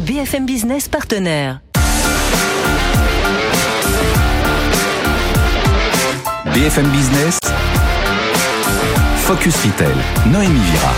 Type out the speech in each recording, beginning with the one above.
BFM Business partenaire. BFM Business. Focus Retail. Noémie Vira.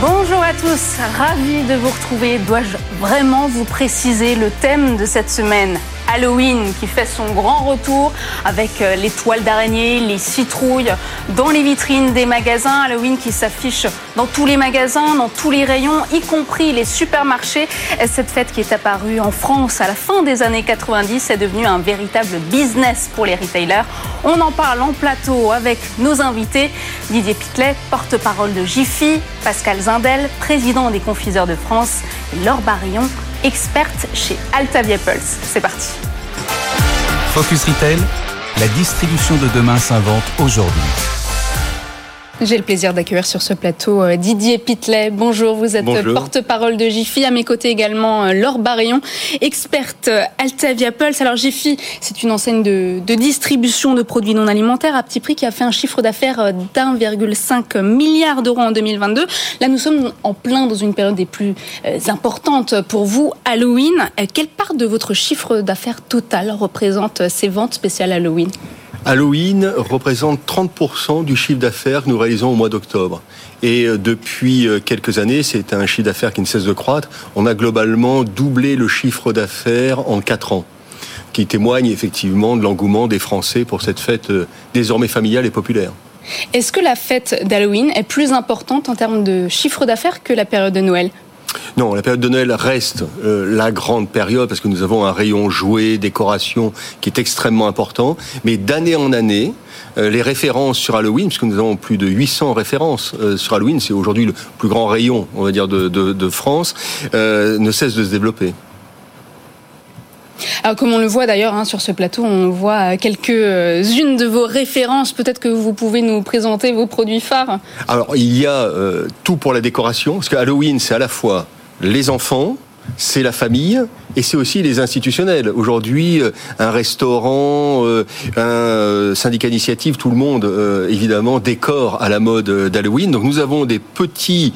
Bonjour à tous, ravi de vous retrouver. Dois-je vraiment vous préciser le thème de cette semaine? Halloween qui fait son grand retour avec euh, les toiles d'araignée, les citrouilles dans les vitrines des magasins. Halloween qui s'affiche dans tous les magasins, dans tous les rayons, y compris les supermarchés. Cette fête qui est apparue en France à la fin des années 90 est devenue un véritable business pour les retailers. On en parle en plateau avec nos invités. Didier Pitlet, porte-parole de Jiffy, Pascal Zindel, président des confiseurs de France, et Laure Barillon, experte chez Altavia Pulse. C'est parti. Focus Retail. La distribution de demain s'invente aujourd'hui. J'ai le plaisir d'accueillir sur ce plateau euh, Didier Pitlet. Bonjour, vous êtes porte-parole de Jiffy. À mes côtés également euh, Laure Barillon, experte euh, Altavia Pulse. Alors Jiffy, c'est une enseigne de, de, distribution de produits non alimentaires à petit prix qui a fait un chiffre d'affaires d'1,5 milliard d'euros en 2022. Là, nous sommes en plein dans une période des plus importantes pour vous, Halloween. Quelle part de votre chiffre d'affaires total représente ces ventes spéciales Halloween? Halloween représente 30% du chiffre d'affaires que nous réalisons au mois d'octobre. Et euh, depuis euh, quelques années, c'est un chiffre d'affaires qui ne cesse de croître. On a globalement doublé le chiffre d'affaires en 4 ans qui témoigne effectivement de l'engouement des Français pour cette fête euh, désormais familiale et populaire. Est-ce que la fête d'Halloween est plus importante en termes de chiffre d'affaires que la période de Noël? Non, la période de Noël reste euh, la grande période parce que nous avons un rayon jouet, décoration qui est extrêmement important. Mais d'année en année, euh, les références sur Halloween, puisque nous avons plus de 800 références euh, sur Halloween, c'est aujourd'hui le plus grand rayon, on va dire, de, de France, ne cessent de se développer. Alors, comme on le voit d'ailleurs hein, sur ce plateau, on voit quelques-unes de vos références. Peut-être que vous pouvez nous présenter vos produits phares. Alors, il y a euh, tout pour la décoration, parce que Halloween, c'est à la fois les enfants, c'est la famille et c'est aussi les institutionnels. Aujourd'hui, euh, un restaurant, euh, un euh, syndicat d'initiative, tout le monde évidemment décore à la mode d'Halloween. Donc nous avons des petits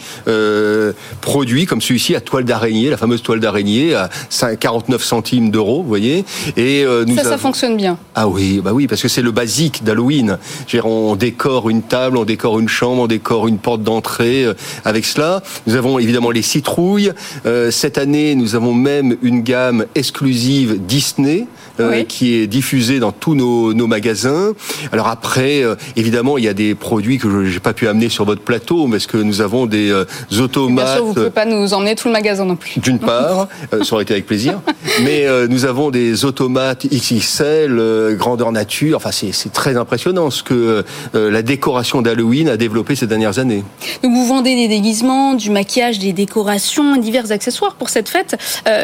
produits comme celui-ci à toile d'araignée, la fameuse toile d'araignée à 49 centimes d'euros, vous voyez. Et ça, ça fonctionne bien. Ah oui, bah oui, parce que c'est le basique d'Halloween. On décore une table, on décore une chambre, on décore une porte d'entrée avec cela. Nous avons évidemment les citrouilles. cette année, nous avons même une gamme exclusive Disney euh, qui est diffusée dans tous nos, magasins. Alors après, euh, évidemment, il y a des produits que je n'ai pas pu amener sur votre plateau, parce que nous avons des euh, automates. Bien sûr, vous ne pouvez pas nous emmener tout le magasin non plus. D'une part, ça aurait été avec plaisir, mais nous avons des automates XXL, grandeur nature. Enfin, c'est très impressionnant ce que la décoration d'Halloween a développé ces dernières années. Donc vous vendez des déguisements, du maquillage, des décorations, divers accessoires pour cette fête.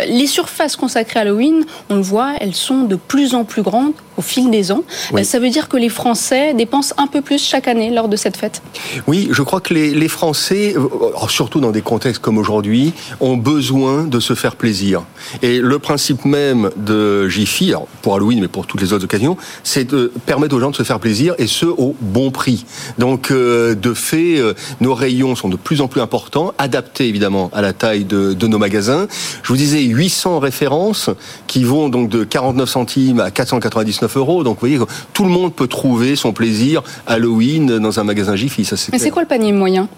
les surfaces consacrées à Halloween, on le voit, elles sont de plus en plus grande au fil des ans. Euh, ça veut dire que les Français dépensent un peu plus chaque année lors de cette fête Oui, je crois que les, Français, euh, surtout dans des contextes comme aujourd'hui, ont besoin de se faire plaisir. Et le principe même de Jiffy, pour Halloween mais pour toutes les autres occasions, c'est de permettre aux gens de se faire plaisir et ce au bon prix. Donc euh, de fait, nos rayons sont de plus en plus importants, adaptés évidemment à la taille de, de nos magasins. Je vous disais 800 références qui vont donc de 49 centimes à 499 euros. Donc vous voyez, tout le monde peut trouver son plaisir Halloween dans un magasin Jiffy. Ça, Mais c'est quoi le panier moyen?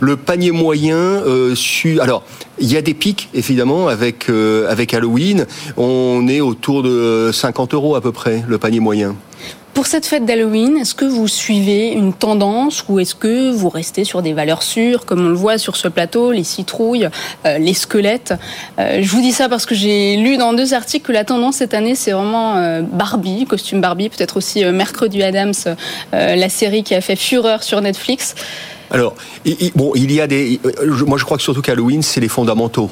Le panier moyen, euh, alors il y a des pics évidemment avec euh, avec Halloween. On est autour de 50 euros à peu près le panier moyen. Pour cette fête d'Halloween, est-ce que vous suivez une tendance ou est-ce que vous restez sur des valeurs sûres, comme on le voit sur ce plateau, les citrouilles, euh, les squelettes? Euh, Je vous dis ça parce que j'ai lu dans deux articles que la tendance cette année, c'est vraiment euh, Barbie, costume Barbie, peut-être aussi Mercredi Adams, la série qui a fait fureur sur Netflix. Alors, bon, il y a des. Moi, je crois que surtout qu'Halloween, c'est les fondamentaux.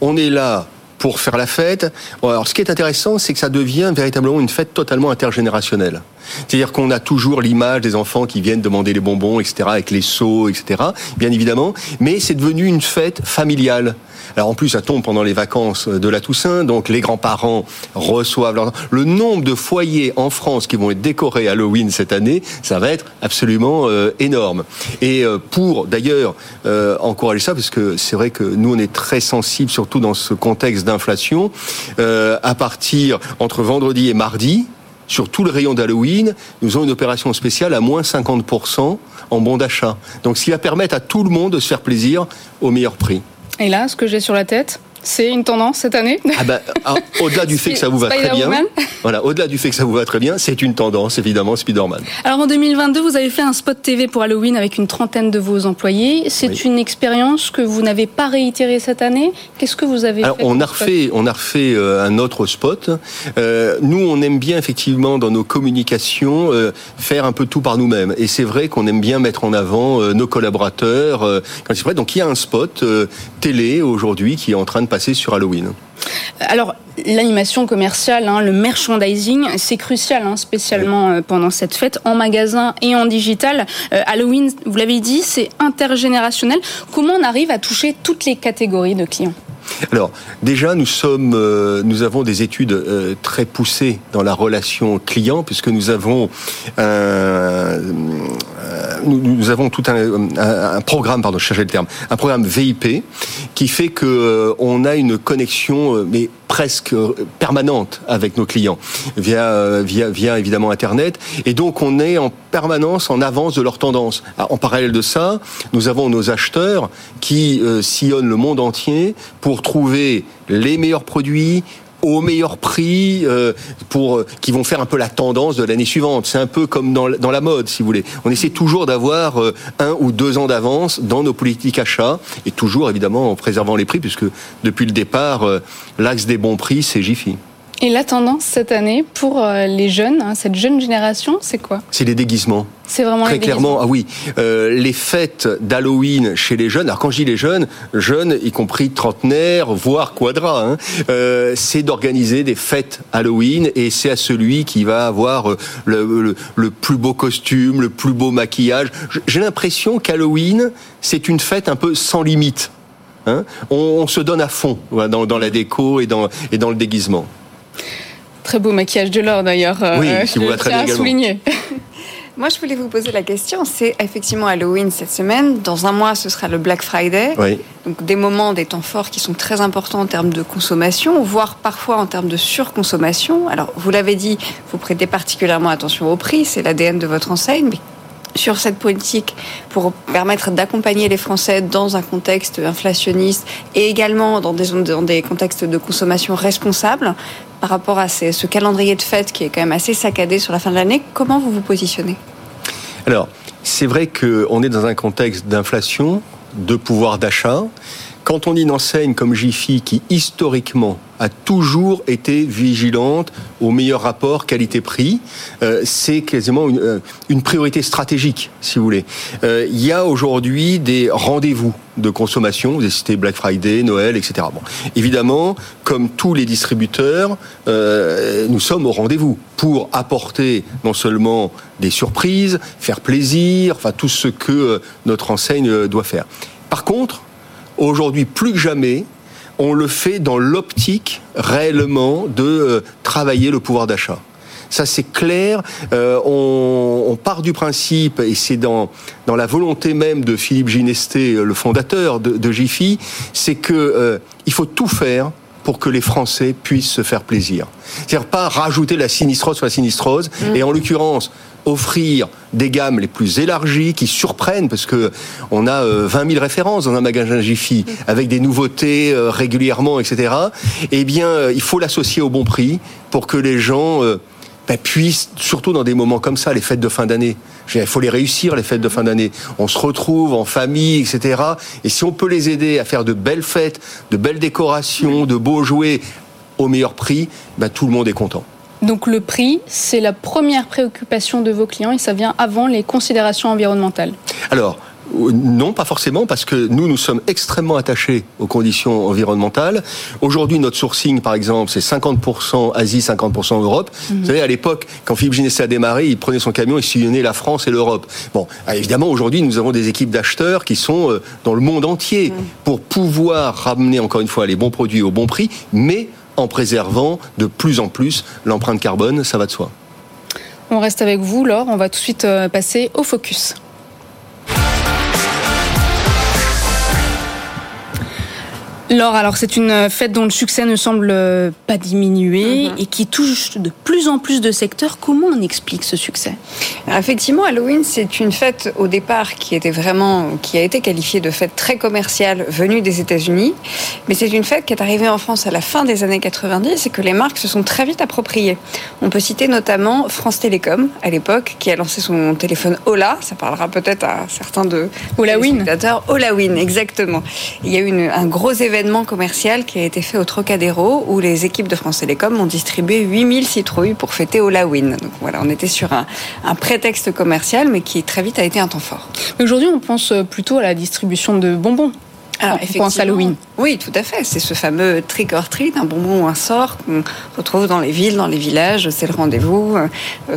On est là pour faire la fête. Alors, ce qui est intéressant, c'est que ça devient véritablement une fête totalement intergénérationnelle. C'est-à-dire qu'on a toujours l'image des enfants qui viennent demander les bonbons, etc., avec les seaux, etc., bien évidemment, mais c'est devenu une fête familiale. Alors en plus, ça tombe pendant les vacances de la Toussaint, donc les grands-parents reçoivent leur... Le nombre de foyers en France qui vont être décorés Halloween cette année, ça va être absolument euh, énorme. Et euh, pour d'ailleurs euh, encourager ça, parce que c'est vrai que nous on est très sensibles, surtout dans ce contexte d'inflation, à partir entre vendredi et mardi, sur tout le rayon d'Halloween, nous avons une opération spéciale à moins 50% en bon d'achat. Donc, ce qui va permettre à tout le monde de se faire plaisir au meilleur prix. Et là, ce que j'ai sur la tête, c'est une tendance cette année ah bah, ah, Au-delà du fait que ça vous va très bien, voilà, au-delà du fait que ça vous va très bien, c'est une tendance évidemment Spider-Man. Alors en 2022, vous avez fait un spot TV pour Halloween avec une trentaine de vos employés. C'est une expérience que vous n'avez pas réitérée cette année. Qu'est-ce que vous avez Alors, fait On a refait, on a refait euh, un autre spot. Euh, nous, on aime bien effectivement dans nos communications euh, faire un peu tout par nous-mêmes. Et c'est vrai qu'on aime bien mettre en avant nos collaborateurs quand c'est vrai. Donc il y a un spot télé aujourd'hui qui est en train de passer sur Halloween. Alors, l'animation commerciale, hein, le merchandising, c'est crucial, hein, spécialement euh, pendant cette fête, en magasin et en digital. Euh, Halloween, vous l'avez dit, c'est intergénérationnel. Comment on arrive à toucher toutes les catégories de clients? Alors déjà, nous sommes, euh, nous avons des études euh, très poussées dans la relation client, puisque nous avons un, euh, nous, avons tout un, programme, pardon, je cherchais le terme, un programme VIP qui fait que on a une connexion, mais presque permanente avec nos clients via évidemment internet et donc on est en permanence en avance de leurs tendances. En parallèle de ça, nous avons nos acheteurs qui sillonnent le monde entier pour trouver les meilleurs produits au meilleur prix euh, pour euh, qui vont faire un peu la tendance de l'année suivante. C'est un peu comme dans, dans, la mode, si vous voulez. On essaie toujours d'avoir euh, un ou deux ans d'avance dans nos politiques achats et toujours évidemment en préservant les prix puisque depuis le départ, l'axe des bons prix, c'est Jiffy. Et la tendance cette année pour euh, les jeunes, hein, cette jeune génération, c'est quoi? C'est les déguisements. C'est vraiment très les clairement. Ah oui, euh, les fêtes d'Halloween chez les jeunes. Alors quand je dis les jeunes, jeunes y compris trentenaires, voire quadra, hein, euh, c'est d'organiser des fêtes Halloween et c'est à celui qui va avoir le, le, plus beau costume, le plus beau maquillage. J'ai l'impression qu'Halloween c'est une fête un peu sans limite. Hein on, on, se donne à fond dans, dans la déco et dans, et dans le déguisement. Très beau maquillage de l'or d'ailleurs. Oui, euh, si vous je tiens à souligner. Moi, je voulais vous poser la question. C'est effectivement Halloween cette semaine. Dans un mois, ce sera le Black Friday. Oui. Donc des moments, des temps forts qui sont très importants en termes de consommation, voire parfois en termes de surconsommation. Alors, vous l'avez dit, vous prêtez particulièrement attention au prix. C'est l'ADN de votre enseigne. Mais sur cette politique pour permettre d'accompagner les Français dans un contexte inflationniste et également dans des, dans des contextes de consommation responsable par rapport à ce calendrier de fête qui est quand même assez saccadé sur la fin de l'année. Comment vous vous positionnez? Alors, c'est vrai qu'on est dans un contexte d'inflation, de pouvoir d'achat. Quand on dit une enseigne comme Jiffy qui historiquement a toujours été vigilante au meilleur rapport qualité-prix. Euh, c'est quasiment une, euh, une, priorité stratégique, si vous voulez. Euh, il y a aujourd'hui des rendez-vous de consommation. Vous avez cité Black Friday, Noël, etc. Bon, évidemment, comme tous les distributeurs, nous sommes au rendez-vous pour apporter non seulement des surprises, faire plaisir, enfin tout ce que notre enseigne doit faire. Par contre, aujourd'hui plus que jamais, on le fait dans l'optique réellement de euh, travailler le pouvoir d'achat. Ça c'est clair. Euh, on, part du principe, et c'est dans, dans la volonté même de Philippe Ginesté, le fondateur de, de Jiffy, c'est que euh, il faut tout faire pour que les Français puissent se faire plaisir. C'est-à-dire pas rajouter la sinistrose sur la sinistrose, mmh. et en l'occurrence offrir des gammes les plus élargies qui surprennent parce que on a 20 euh, 000 références dans un magasin Jiffy avec des nouveautés euh, régulièrement, etc. Eh bien, euh, il faut l'associer au bon prix pour que les gens ben, puissent, surtout dans des moments comme ça, les fêtes de fin d'année. Il faut les réussir, les fêtes de fin d'année. On se retrouve en famille, etc. Et si on peut les aider à faire de belles fêtes, de belles décorations, de beaux jouets au meilleur prix, ben, tout le monde est content. Donc le prix, c'est la première préoccupation de vos clients et ça vient avant les considérations environnementales. Alors, non, pas forcément, parce que nous, nous sommes extrêmement attachés aux conditions environnementales. Aujourd'hui, notre sourcing, par exemple, c'est 50% Asie, 50% Europe. Vous savez, à l'époque, quand Philippe Ginesta a démarré, il prenait son camion et sillonnait la France et l'Europe. Bon, évidemment, aujourd'hui, nous avons des équipes d'acheteurs qui sont dans le monde entier pour pouvoir ramener, encore une fois, les bons produits au bon prix, mais en préservant de plus en plus l'empreinte carbone, ça va de soi. On reste avec vous, Laure. On va tout de suite passer au focus. Laure, alors c'est une fête dont le succès ne semble pas diminuer mm -hmm. et qui touche de plus en plus de secteurs. Comment on explique ce succès? Effectivement, Halloween, c'est une fête au départ qui était vraiment, qui a été qualifiée de fête très commerciale venue des États-Unis, mais c'est une fête qui est arrivée en France à la fin des années 90 et que les marques se sont très vite appropriées. On peut citer notamment France Télécom à l'époque, qui a lancé son téléphone Ola. Ça parlera peut-être à certains de Olawin. Olawin, exactement. Il y a eu une, un gros événement événement commercial qui a été fait au Trocadéro où les équipes de France Télécom ont distribué 8000 citrouilles pour fêter Halloween. Donc voilà, on était sur un, un, prétexte commercial mais qui très vite a été un temps fort. Aujourd'hui, on pense plutôt à la distribution de bonbons. Alors, on pense à Halloween. Oui, tout à fait. C'est ce fameux trick or treat, un bonbon ou un sort qu'on retrouve dans les villes, dans les villages. C'est le rendez-vous.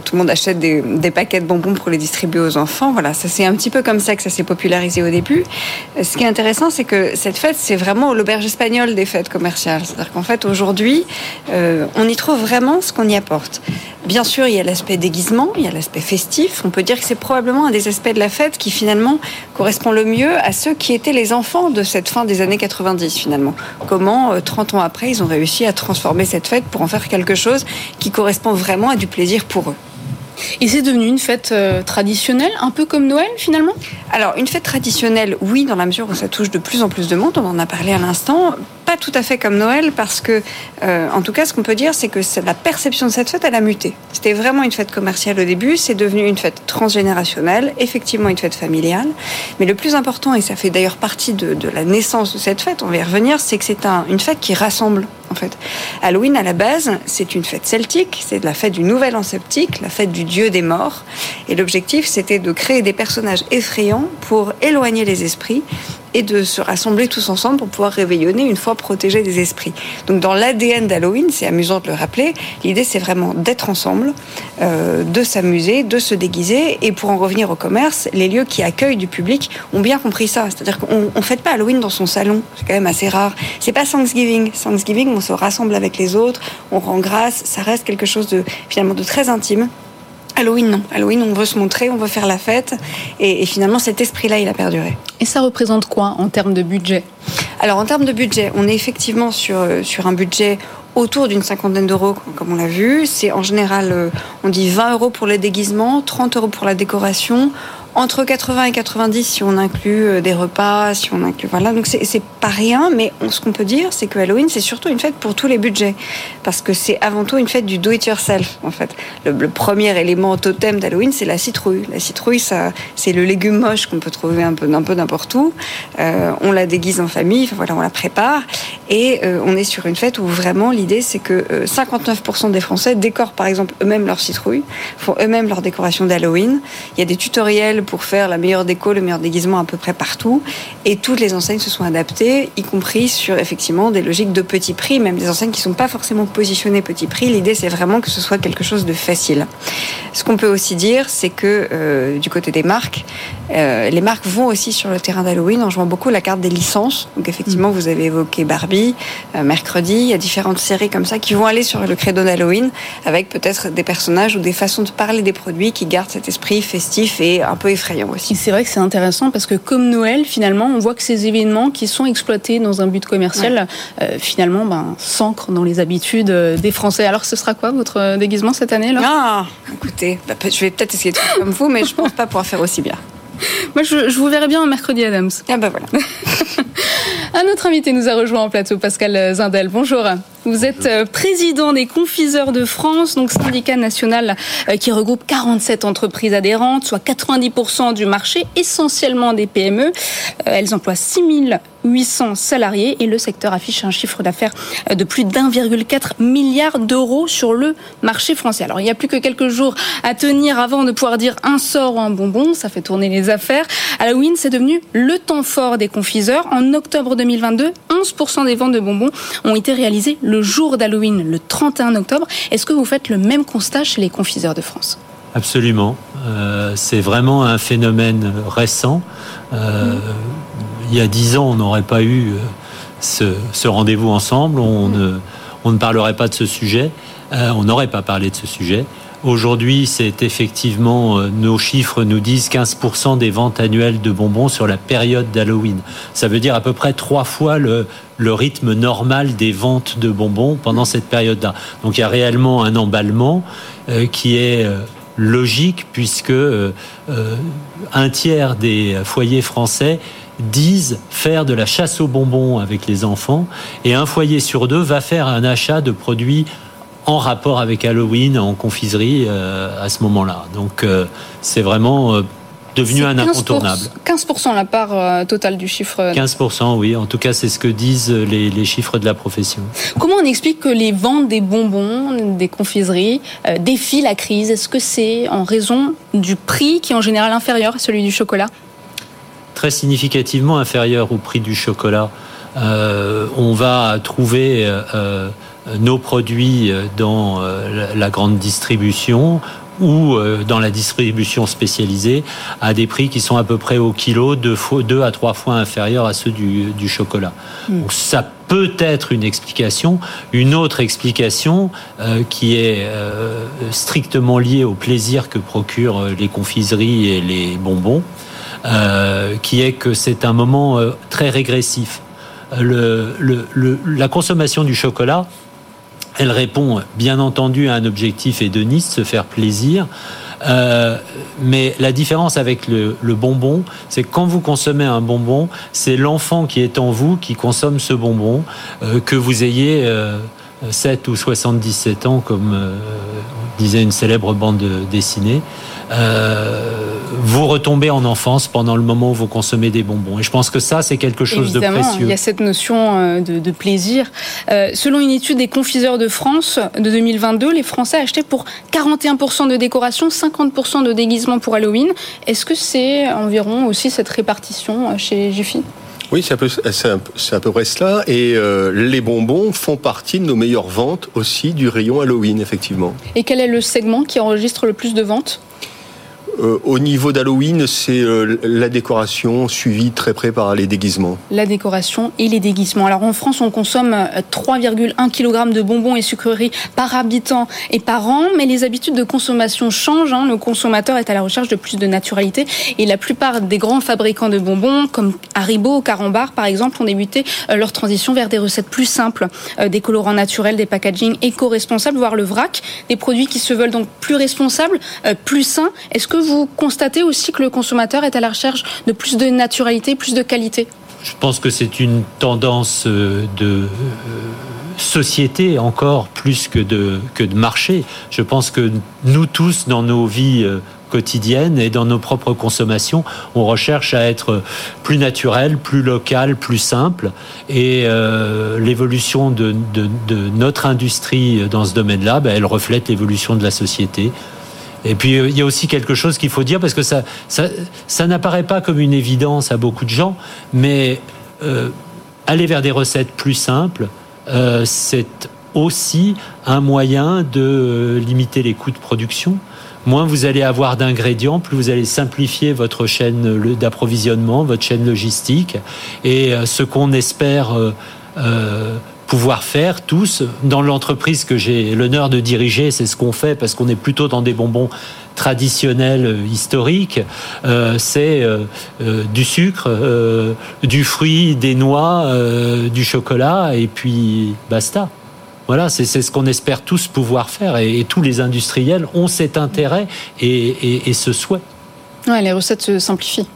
Tout le monde achète des, des, paquets de bonbons pour les distribuer aux enfants. Voilà, ça c'est un petit peu comme ça que ça s'est popularisé au début. Ce qui est intéressant, c'est que cette fête, c'est vraiment l'auberge espagnole des fêtes commerciales. C'est-à-dire qu'en fait, aujourd'hui, euh, on y trouve vraiment ce qu'on y apporte. Bien sûr, il y a l'aspect déguisement, il y a l'aspect festif. On peut dire que c'est probablement un des aspects de la fête qui finalement correspond le mieux à ceux qui étaient les enfants de cette fin des années 90 finalement. Comment, 30 ans après, ils ont réussi à transformer cette fête pour en faire quelque chose qui correspond vraiment à du plaisir pour eux? Et c'est devenu une fête euh, traditionnelle, un peu comme Noël finalement? Alors, une fête traditionnelle, oui, dans la mesure où ça touche de plus en plus de monde, on en a parlé à l'instant. Pas tout à fait comme Noël, parce que, euh, en tout cas, ce qu'on peut dire, c'est que la perception de cette fête, elle a muté. C'était vraiment une fête commerciale au début, c'est devenu une fête transgénérationnelle, effectivement une fête familiale. Mais le plus important, et ça fait d'ailleurs partie de, la naissance de cette fête, on va y revenir, c'est que c'est un, une fête qui rassemble en fait. Halloween, à la base, c'est une fête celtique, c'est la fête du Nouvel An sceptique, la fête du dieu des morts. Et l'objectif, c'était de créer des personnages effrayants pour éloigner les esprits et de se rassembler tous ensemble pour pouvoir réveillonner une fois protégés des esprits. Donc dans l'ADN d'Halloween, c'est amusant de le rappeler, l'idée c'est vraiment d'être ensemble, euh, de s'amuser, de se déguiser et pour en revenir au commerce, les lieux qui accueillent du public ont bien compris ça. C'est-à-dire qu'on ne fête pas Halloween dans son salon, c'est quand même assez rare. C'est pas Thanksgiving. Thanksgiving, on se rassemble avec les autres, on rend grâce, ça reste quelque chose de finalement de très intime. Halloween, non. Halloween, on veut se montrer, on veut faire la fête. Et, et finalement, cet esprit-là, il a perduré. Et ça représente quoi en termes de budget? Alors, en termes de budget, on est effectivement sur, sur un budget autour d'une cinquantaine d'euros, comme on l'a vu. C'est en général, on dit 20 euros pour le déguisement, 30 euros pour la décoration, entre 80 et 90 si on inclut des repas, si on inclut voilà. Donc c'est pas rien, mais ce qu'on peut dire, c'est que Halloween c'est surtout une fête pour tous les budgets, parce que c'est avant tout une fête du do-it-yourself en fait. Le, premier élément totem d'Halloween c'est la citrouille. La citrouille, c'est le légume moche qu'on peut trouver un peu peu n'importe où. Euh, on la déguise en famille, enfin, voilà, on la prépare, et euh, on est sur une fête où vraiment l'idée c'est que euh, 59% des Français décorent par exemple eux-mêmes leur citrouille, font eux-mêmes leur décoration d'Halloween. Il y a des tutoriels pour faire la meilleure déco, le meilleur déguisement à peu près partout. Et toutes les enseignes se sont adaptées, y compris sur effectivement des logiques de petit prix, même des enseignes qui ne sont pas forcément positionnées petit prix. L'idée, c'est vraiment que ce soit quelque chose de facile. Ce qu'on peut aussi dire, c'est que euh, du côté des marques, euh, les marques vont aussi sur le terrain d'Halloween en jouant beaucoup la carte des licences. Donc effectivement, vous avez évoqué Barbie, euh, mercredi, il y a différentes séries comme ça qui vont aller sur le credo d'Halloween avec peut-être des personnages ou des façons de parler des produits qui gardent cet esprit festif et un peu effrayant aussi. C'est vrai que c'est intéressant parce que comme Noël, finalement, on voit que ces événements qui sont exploités dans un but commercial, ouais. euh, finalement, ben, s'ancrent dans les habitudes des Français. Alors, ce sera quoi votre déguisement cette année là? Ah, écoutez, bah, je vais peut-être essayer de faire comme vous, mais je pense pas pouvoir faire aussi bien. Moi, je, je, vous verrai bien un mercredi Adams. Ah bah voilà. un autre invité nous a rejoint en plateau, Pascal Zindel. Bonjour. Vous êtes président des confiseurs de France, donc syndicat national qui regroupe 47 entreprises adhérentes, soit 90% du marché, essentiellement des PME. Elles emploient 6000 800 salariés et le secteur affiche un chiffre d'affaires de plus d'1,4 milliard d'euros sur le marché français. Alors il n'y a plus que quelques jours à tenir avant de pouvoir dire un sort ou un bonbon, ça fait tourner les affaires. Halloween, c'est devenu le temps fort des confiseurs. En octobre 2022, 11% des ventes de bonbons ont été réalisées le jour d'Halloween, le 31 octobre. Est-ce que vous faites le même constat chez les confiseurs de France? Absolument. Euh, c'est vraiment un phénomène récent. Euh, il y a dix ans, on n'aurait pas eu euh, ce, rendez-vous ensemble. On ne, on ne parlerait pas de ce sujet. on n'aurait pas parlé de ce sujet. Aujourd'hui, c'est effectivement, nos chiffres nous disent 15% des ventes annuelles de bonbons sur la période d'Halloween. Ça veut dire à peu près trois fois le, le rythme normal des ventes de bonbons pendant cette période-là. Donc il y a réellement un emballement qui est logique puisque euh, euh, un tiers des foyers français disent faire de la chasse aux bonbons avec les enfants et un foyer sur deux va faire un achat de produits en rapport avec Halloween en confiserie euh, à ce moment-là. Donc c'est vraiment devenu un incontournable. 15% la part euh, totale du chiffre. 15%, oui. En tout cas, c'est ce que disent les, chiffres de la profession. Comment on explique que les ventes des bonbons, des confiseries, euh, défient la crise? Est-ce que c'est en raison du prix qui est en général inférieur à celui du chocolat? Très significativement inférieur au prix du chocolat. Euh, on va trouver nos produits dans la grande distribution ou euh, dans la distribution spécialisée à des prix qui sont à peu près au kilo deux, fois, deux à trois fois inférieurs à ceux du, du chocolat. Hmm. Donc ça peut être une explication. Une autre explication euh, qui est euh, strictement liée au plaisir que procurent les confiseries et les bonbons, euh, qui est que c'est un moment euh, très régressif. La consommation du chocolat elle répond bien entendu à un objectif hédoniste, se faire plaisir. Euh, mais la différence avec le, bonbon, c'est que quand vous consommez un bonbon, c'est l'enfant qui est en vous qui consomme ce bonbon, que vous ayez 7 euh, ou 77 ans, comme disait une célèbre bande dessinée. Vous retombez en enfance pendant le moment où vous consommez des bonbons. Et je pense que ça, c'est quelque chose de précieux. Il y a cette notion euh, de, plaisir. Euh, selon une étude des confiseurs de France de 2022, les Français achetaient pour 41% de décoration, 50% de déguisement pour Halloween. Est-ce que c'est environ aussi cette répartition chez Jiffy? Oui, c'est à, peu près cela. Et les bonbons font partie de nos meilleures ventes aussi du rayon Halloween, effectivement. Et quel est le segment qui enregistre le plus de ventes? Euh, au niveau d'Halloween, c'est euh, la décoration suivie très près par les déguisements. La décoration et les déguisements. Alors en France, on consomme 3,1 euh, kg de bonbons et sucreries par habitant et par an, mais les habitudes de consommation changent. Hein. Le consommateur est à la recherche de plus de naturalité et la plupart des grands fabricants de bonbons, comme Haribo ou Carambar par exemple, ont débuté leur transition vers des recettes plus simples, des colorants naturels, des packaging éco-responsables, voire le vrac, des produits qui se veulent donc plus responsables, plus sains. Est-ce que vous constatez aussi que le consommateur est à la recherche de plus de naturalité, plus de qualité? Je pense que c'est une tendance euh, de euh, société encore plus que de, que de marché. Je pense que nous tous, dans nos vies euh, quotidiennes et dans nos propres consommations, on recherche à être plus naturel, plus local, plus simple. Et l'évolution de, notre industrie dans ce domaine-là, ben, elle reflète l'évolution de la société. Et puis euh, il y a aussi quelque chose qu'il faut dire parce que ça, ça, n'apparaît pas comme une évidence à beaucoup de gens, mais euh, aller vers des recettes plus simples, euh, c'est aussi un moyen de limiter les coûts de production. Moins vous allez avoir d'ingrédients, plus vous allez simplifier votre chaîne d'approvisionnement, votre chaîne logistique. Et ce qu'on espère pouvoir faire tous dans l'entreprise que j'ai l'honneur de diriger. C'est ce qu'on fait parce qu'on est plutôt dans des bonbons traditionnels euh, historiques. Euh, c'est euh, du sucre, du fruit, des noix, du chocolat et puis basta. Voilà, c'est ce qu'on espère tous pouvoir faire et, tous les industriels ont cet intérêt et, ce souhait. Ouais, les recettes se simplifient.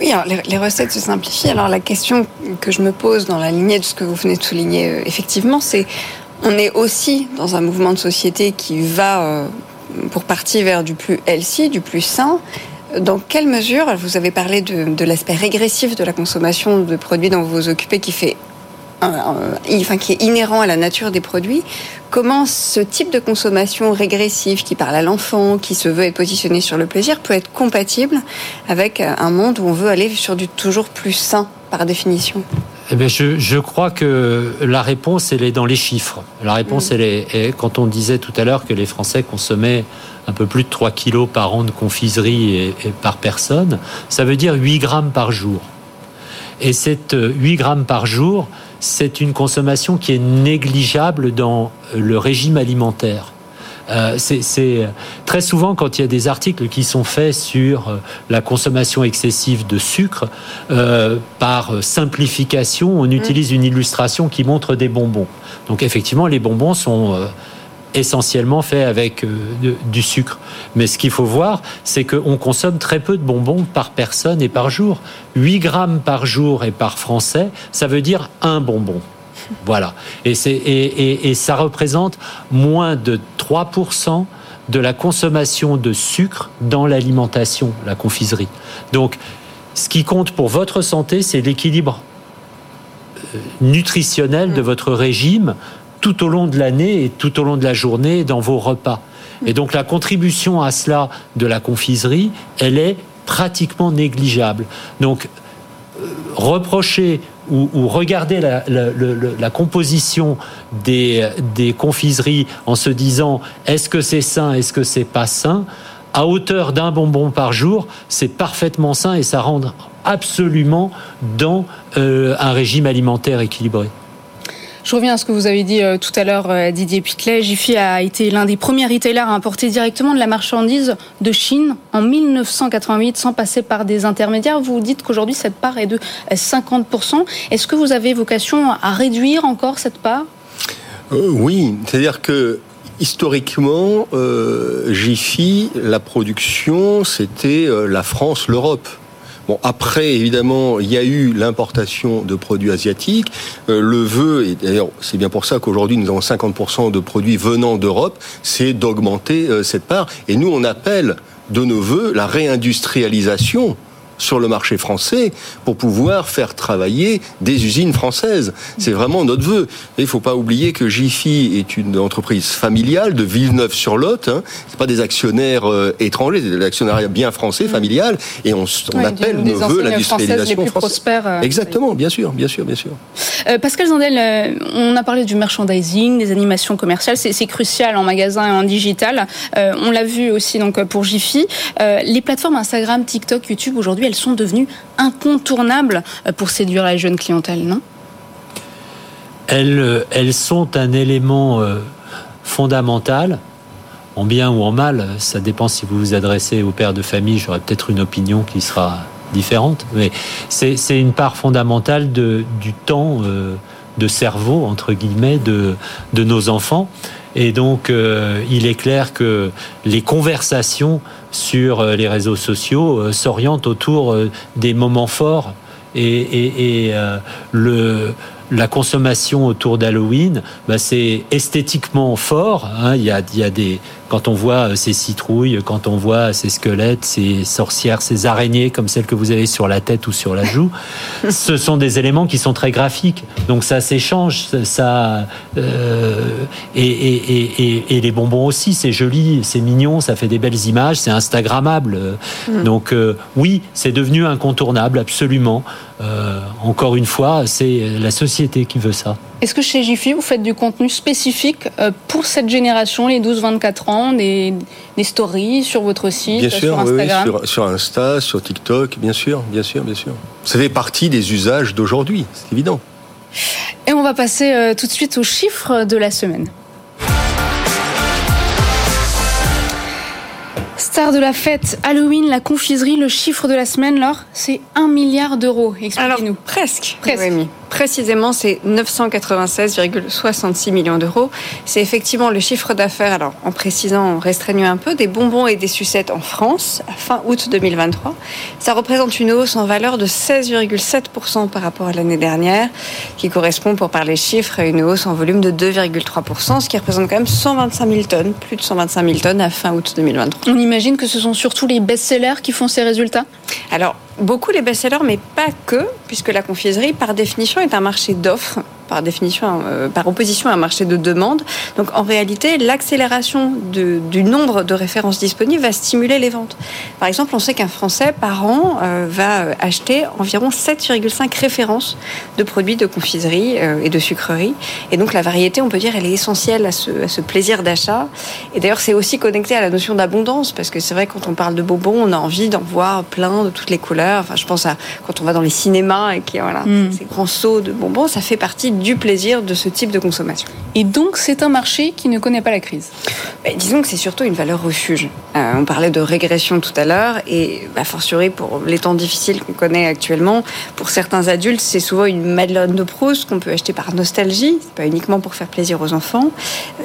Oui, alors les, recettes se simplifient. Alors la question que je me pose dans la lignée de ce que vous venez de souligner, euh, effectivement, c'est on est aussi dans un mouvement de société qui va euh, pour partie vers du plus healthy, du plus sain. dans quelle mesure, vous avez parlé de, de l'aspect régressif de la consommation de produits dont vous vous occupez qui fait enfin, qui est inhérent à la nature des produits, comment ce type de consommation régressive qui parle à l'enfant, qui se veut être positionné sur le plaisir, peut être compatible avec un monde où on veut aller sur du toujours plus sain par définition? Eh bien, je, je, crois que la réponse, elle est dans les chiffres. La réponse, mm. elle est, quand on disait tout à l'heure que les Français consommaient un peu plus de 3 kilos par an de confiserie et, et par personne, ça veut dire 8 grammes par jour. Et cette 8 euh, grammes par jour, c'est une consommation qui est négligeable dans le régime alimentaire. Euh, c'est très souvent quand il y a des articles qui sont faits sur euh, la consommation excessive de sucre, euh, par simplification, on utilise une illustration qui montre des bonbons. Donc effectivement, les bonbons sont essentiellement fait avec euh, du sucre. Mais ce qu'il faut voir, c'est qu'on consomme très peu de bonbons par personne et par jour. 8 grammes par jour et par Français, ça veut dire un bonbon. Voilà. Et, et, et ça représente moins de 3% de la consommation de sucre dans l'alimentation, la confiserie. Donc, ce qui compte pour votre santé, c'est l'équilibre euh, nutritionnel de votre régime tout au long de l'année et tout au long de la journée dans vos repas. Et donc la contribution à cela de la confiserie, elle est pratiquement négligeable. Donc euh, reprocher ou, regarder la, composition des, des, confiseries en se disant est-ce que c'est sain, est-ce que c'est pas sain, à hauteur d'un bonbon par jour, c'est parfaitement sain et ça rentre absolument dans euh, un régime alimentaire équilibré. Je reviens à ce que vous avez dit euh, tout à l'heure, euh, Didier Pitlet. Jiffy a été l'un des premiers retailers à importer directement de la marchandise de Chine en 1988 sans passer par des intermédiaires. Vous dites qu'aujourd'hui cette part est de 50%. Est-ce que vous avez vocation à réduire encore cette part? Euh, Oui, c'est-à-dire que historiquement, euh, Jiffy, la production, c'était la France, l'Europe. Bon, après, évidemment, il y a eu l'importation de produits asiatiques. Euh, le vœu, et d'ailleurs, c'est bien pour ça qu'aujourd'hui, nous avons 50% de produits venant d'Europe, c'est d'augmenter euh, cette part. Et nous, on appelle de nos voeux la réindustrialisation sur le marché français pour pouvoir faire travailler des usines françaises. C'est vraiment notre vœu. Il ne faut pas oublier que Jiffy est une entreprise familiale de Villeneuve-sur-Lot. Hein. C'est pas des actionnaires euh, étrangers, c'est des actionnaires bien français, mm. familial, et on, appelle nos voeux l'industrialisation française. Euh, Exactement, bien sûr, bien sûr, bien sûr. Euh, Pascal Zandel, on a parlé du merchandising, des animations commerciales, c'est crucial en magasin et en digital. on l'a vu aussi donc pour Jiffy. les plateformes Instagram, TikTok, YouTube aujourd'hui elles sont devenues incontournables pour séduire la jeune clientèle, non? Elles, euh, elles sont un élément euh, fondamental, en bien ou en mal. Ça dépend si vous vous adressez au père de famille, j'aurais peut-être une opinion qui sera différente, mais c'est une part fondamentale du temps euh, de cerveau, entre guillemets, de, de nos enfants. Et donc, euh, il est clair que les conversations sur euh, les réseaux sociaux euh, s'orientent autour des moments forts et, le la consommation autour d'Halloween, bah, c'est esthétiquement fort. Hein. Il y a des quand on voit euh, ces citrouilles, quand on voit ces squelettes, ces sorcières, ces araignées comme celles que vous avez sur la tête ou sur la joue, ce sont des éléments qui sont très graphiques. Donc ça s'échange, ça euh, et, et, et, et, les bonbons aussi, c'est joli, c'est mignon, ça fait des belles images, c'est instagrammable. Mm. Donc euh, oui, c'est devenu incontournable, absolument. Euh, encore une fois, c'est la société qui veut ça. Est-ce que chez Jiffy, vous faites du contenu spécifique pour cette génération, les 12-24 ans, des, stories sur votre site, bien sûr, sur Instagram oui, sur, sur, Insta, sur TikTok, bien sûr, bien sûr, bien sûr. Ça fait partie des usages d'aujourd'hui, c'est évident. Et on va passer euh, tout de suite aux chiffres de la semaine. Star de la fête, Halloween, la confiserie, le chiffre de la semaine, Laure, c'est 1 milliard d'euros. Expliquez-nous. Presque. Presque. Précisément, c'est 996,66 millions d'euros. C'est effectivement le chiffre d'affaires, alors en précisant, en restreignant un peu, des bonbons et des sucettes en France à fin août 2023. Ça représente une hausse en valeur de 16,7% par rapport à l'année dernière, qui correspond, pour parler chiffres, à une hausse en volume de 2,3%, ce qui représente quand même 125 000 tonnes, plus de 125 000 tonnes à fin août 2023. On imagine que ce sont surtout les best-sellers qui font ces résultats? Alors, beaucoup les best-sellers, mais pas que, puisque la confiserie, par définition, est un marché d'offres par définition, euh, par opposition à un marché de demande. Donc en réalité, l'accélération du nombre de références disponibles va stimuler les ventes. Par exemple, on sait qu'un Français par an euh, va acheter environ 7,5 références de produits de confiserie euh, et de sucrerie. Et donc la variété, on peut dire, elle est essentielle à ce, à ce plaisir d'achat. Et d'ailleurs, c'est aussi connecté à la notion d'abondance, parce que c'est vrai quand on parle de bonbons, on a envie d'en voir plein de toutes les couleurs. Enfin, je pense à quand on va dans les cinémas et qu'il y a voilà, mm. ces grands seaux de bonbons, ça fait partie du plaisir de ce type de consommation. Et donc c'est un marché qui ne connaît pas la crise ben, Disons que c'est surtout une valeur refuge. Euh, on parlait de régression tout à l'heure et bah, fortiori pour les temps difficiles qu'on connaît actuellement, pour certains adultes c'est souvent une Madeleine de Proust qu'on peut acheter par nostalgie, pas uniquement pour faire plaisir aux enfants.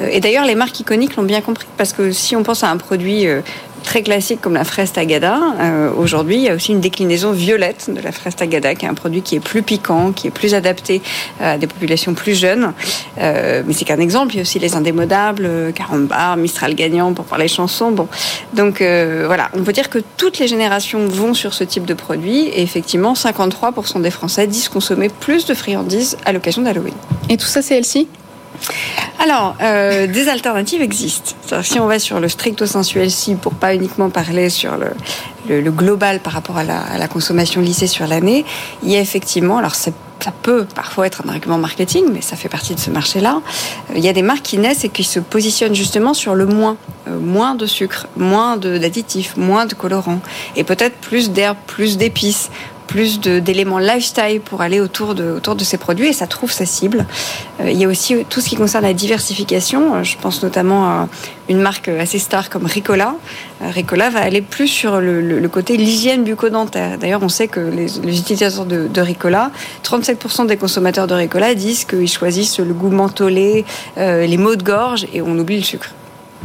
Euh, et d'ailleurs les marques iconiques l'ont bien compris parce que si on pense à un produit euh, très classique comme la fraise tagada. Euh, aujourd'hui, il y a aussi une déclinaison violette de la fraise tagada, qui est un produit qui est plus piquant, qui est plus adapté à des populations plus jeunes. Euh, mais c'est qu'un exemple. Il y a aussi les indémodables, Carambar, Mistral gagnant pour parler chansons. Bon, donc euh, voilà, on peut dire que toutes les générations vont sur ce type de produit. Et effectivement, 53% des Français disent consommer plus de friandises à l'occasion d'Halloween. Et tout ça, c'est Elsie? Alors, euh, des alternatives existent. Si on va sur le stricto sensu LC, pour pas uniquement parler sur le, global par rapport à la, à la consommation lissée sur l'année, il y a effectivement, alors ça peut parfois être un argument marketing, mais ça fait partie de ce marché-là. Euh, il y a des marques qui naissent et qui se positionnent justement sur le moins. Euh, moins de sucre, moins d'additifs, moins de colorants, et peut-être plus d'herbes, plus d'épices, plus d'éléments lifestyle pour aller autour de, autour de ces produits et ça trouve sa cible. Euh, il y a aussi tout ce qui concerne la diversification. Euh, je pense notamment à une marque assez star comme Ricola. Euh, Ricola va aller plus sur le, côté l'hygiène bucco-dentaire. D'ailleurs, on sait que les, utilisateurs de, Ricola, 37% des consommateurs de Ricola disent qu'ils choisissent le goût mentholé, les maux de gorge et on oublie le sucre.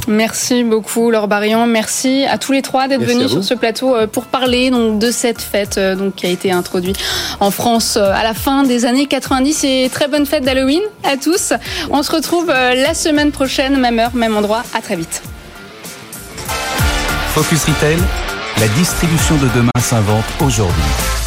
Merci beaucoup Laure Barion. Merci à tous les trois d'être venus sur ce plateau euh, pour parler donc, de cette fête euh, donc, qui a été introduite en France euh, à la fin des années 90. Et très bonne fête d'Halloween à tous. On se retrouve la semaine prochaine, même heure, même endroit. À très vite. Focus Retail, la distribution de demain s'invente aujourd'hui.